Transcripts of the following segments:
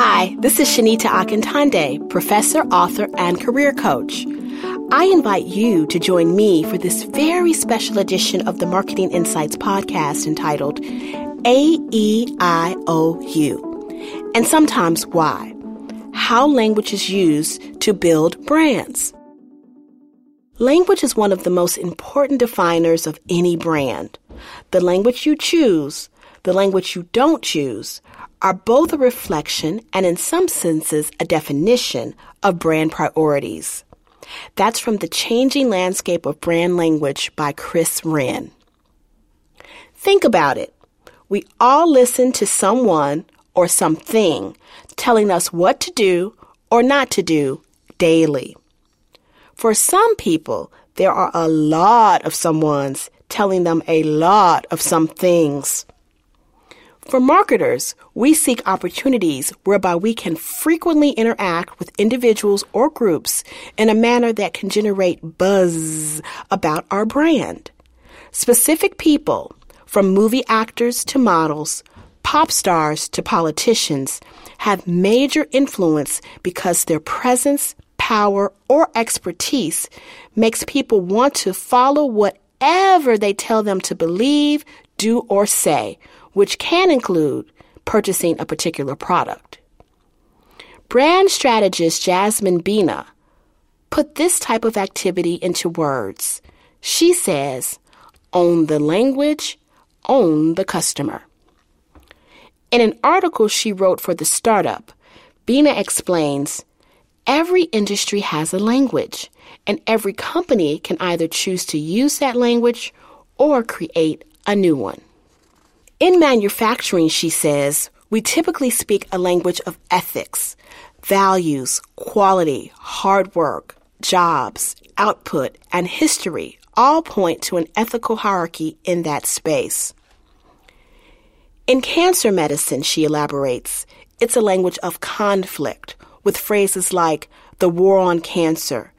Hi, this is Shanita Akintonde, professor, author, and career coach. I invite you to join me for this very special edition of the Marketing Insights podcast entitled AEIOU and sometimes why. How language is used to build brands. Language is one of the most important definers of any brand. The language you choose, the language you don't choose, are both a reflection and, in some senses, a definition of brand priorities. That's from The Changing Landscape of Brand Language by Chris Wren. Think about it. We all listen to someone or something telling us what to do or not to do daily. For some people, there are a lot of someones telling them a lot of some things. For marketers, we seek opportunities whereby we can frequently interact with individuals or groups in a manner that can generate buzz about our brand. Specific people, from movie actors to models, pop stars to politicians, have major influence because their presence, power, or expertise makes people want to follow whatever they tell them to believe, do, or say which can include purchasing a particular product. Brand strategist Jasmine Bina put this type of activity into words. She says, own the language, own the customer. In an article she wrote for the startup, Bina explains every industry has a language, and every company can either choose to use that language or create a new one. In manufacturing, she says, we typically speak a language of ethics, values, quality, hard work, jobs, output, and history all point to an ethical hierarchy in that space. In cancer medicine, she elaborates, it's a language of conflict with phrases like the war on cancer,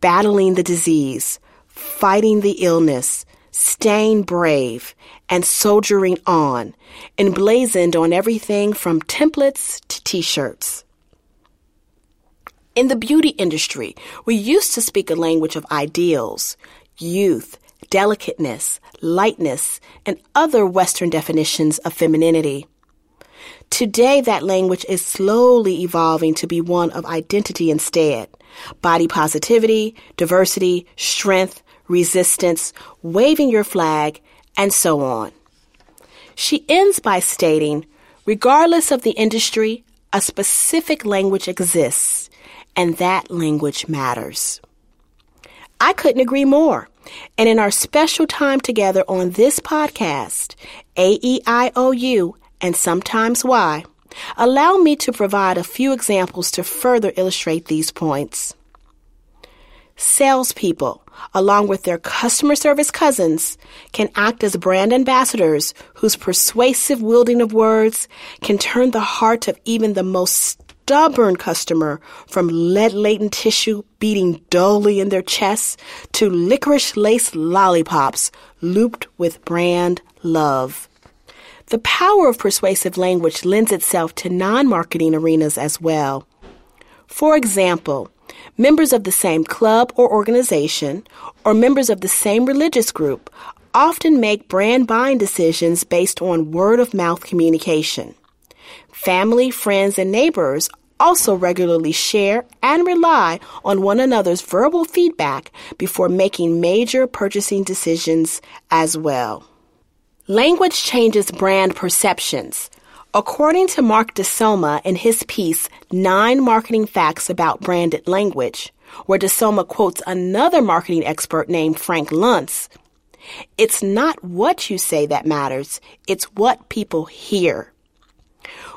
battling the disease, fighting the illness, staying brave, and soldiering on, emblazoned on everything from templates to t shirts. In the beauty industry, we used to speak a language of ideals, youth, delicateness, lightness, and other Western definitions of femininity. Today, that language is slowly evolving to be one of identity instead. Body positivity, diversity, strength, resistance, waving your flag, and so on. She ends by stating, regardless of the industry, a specific language exists, and that language matters. I couldn't agree more. And in our special time together on this podcast, AEIOU and sometimes why, allow me to provide a few examples to further illustrate these points. Salespeople, along with their customer service cousins, can act as brand ambassadors whose persuasive wielding of words can turn the heart of even the most stubborn customer from lead laden tissue beating dully in their chests to licorice lace lollipops looped with brand love. The power of persuasive language lends itself to non marketing arenas as well. For example, members of the same club or organization, or members of the same religious group often make brand buying decisions based on word of mouth communication. Family, friends, and neighbors also regularly share and rely on one another's verbal feedback before making major purchasing decisions as well. Language changes brand perceptions. According to Mark Di Somma in his piece, Nine Marketing Facts About Branded Language, where Di Somma quotes another marketing expert named Frank Luntz, it's not what you say that matters, it's what people hear.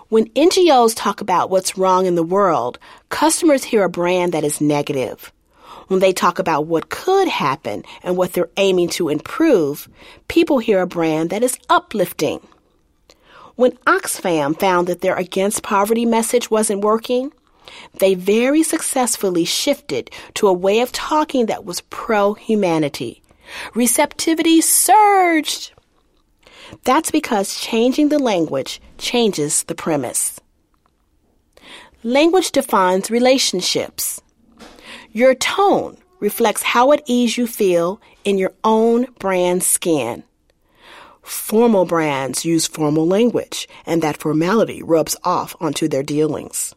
When NGOs talk about what's wrong in the world, customers hear a brand that is negative. When they talk about what could happen and what they're aiming to improve, people hear a brand that is uplifting. When Oxfam found that their Against Poverty message wasn't working, they very successfully shifted to a way of talking that was pro humanity. Receptivity surged. That's because changing the language changes the premise. Language defines relationships. Your tone reflects how at ease you feel in your own brand skin. Formal brands use formal language, and that formality rubs off onto their dealings.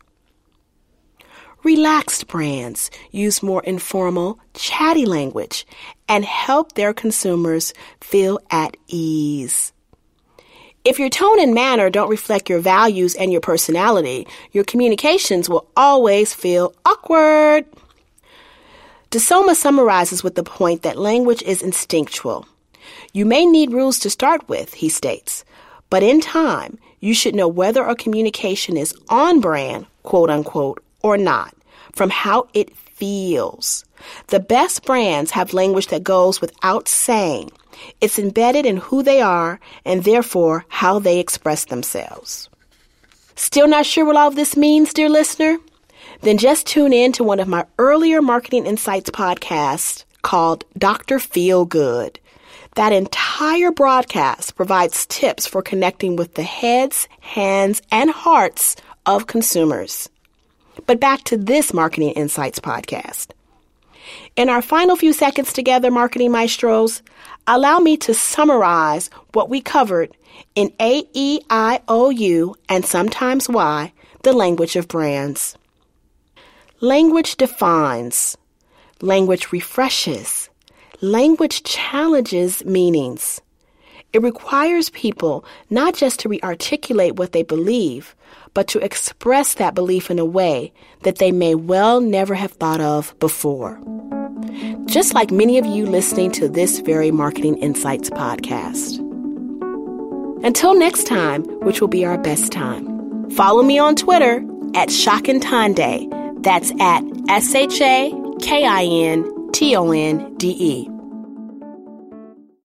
Relaxed brands use more informal, chatty language and help their consumers feel at ease. If your tone and manner don't reflect your values and your personality, your communications will always feel awkward. Di Somma summarizes with the point that language is instinctual. You may need rules to start with, he states, but in time, you should know whether a communication is on brand, quote unquote, or not, from how it feels. The best brands have language that goes without saying. It's embedded in who they are and therefore how they express themselves. Still not sure what all this means, dear listener? Then just tune in to one of my earlier Marketing Insights podcasts called Dr. Feel Good. That entire broadcast provides tips for connecting with the heads, hands, and hearts of consumers. But back to this Marketing Insights podcast. In our final few seconds together, Marketing Maestros, allow me to summarize what we covered in A, E, I, O, U, and sometimes Y, the language of brands. Language defines. Language refreshes. Language challenges meanings. It requires people not just to re-articulate what they believe, but to express that belief in a way that they may well never have thought of before. Just like many of you listening to this very Marketing Insights podcast. Until next time, which will be our best time, follow me on Twitter at Shakintonde. That's at S H A K I N T O N D E.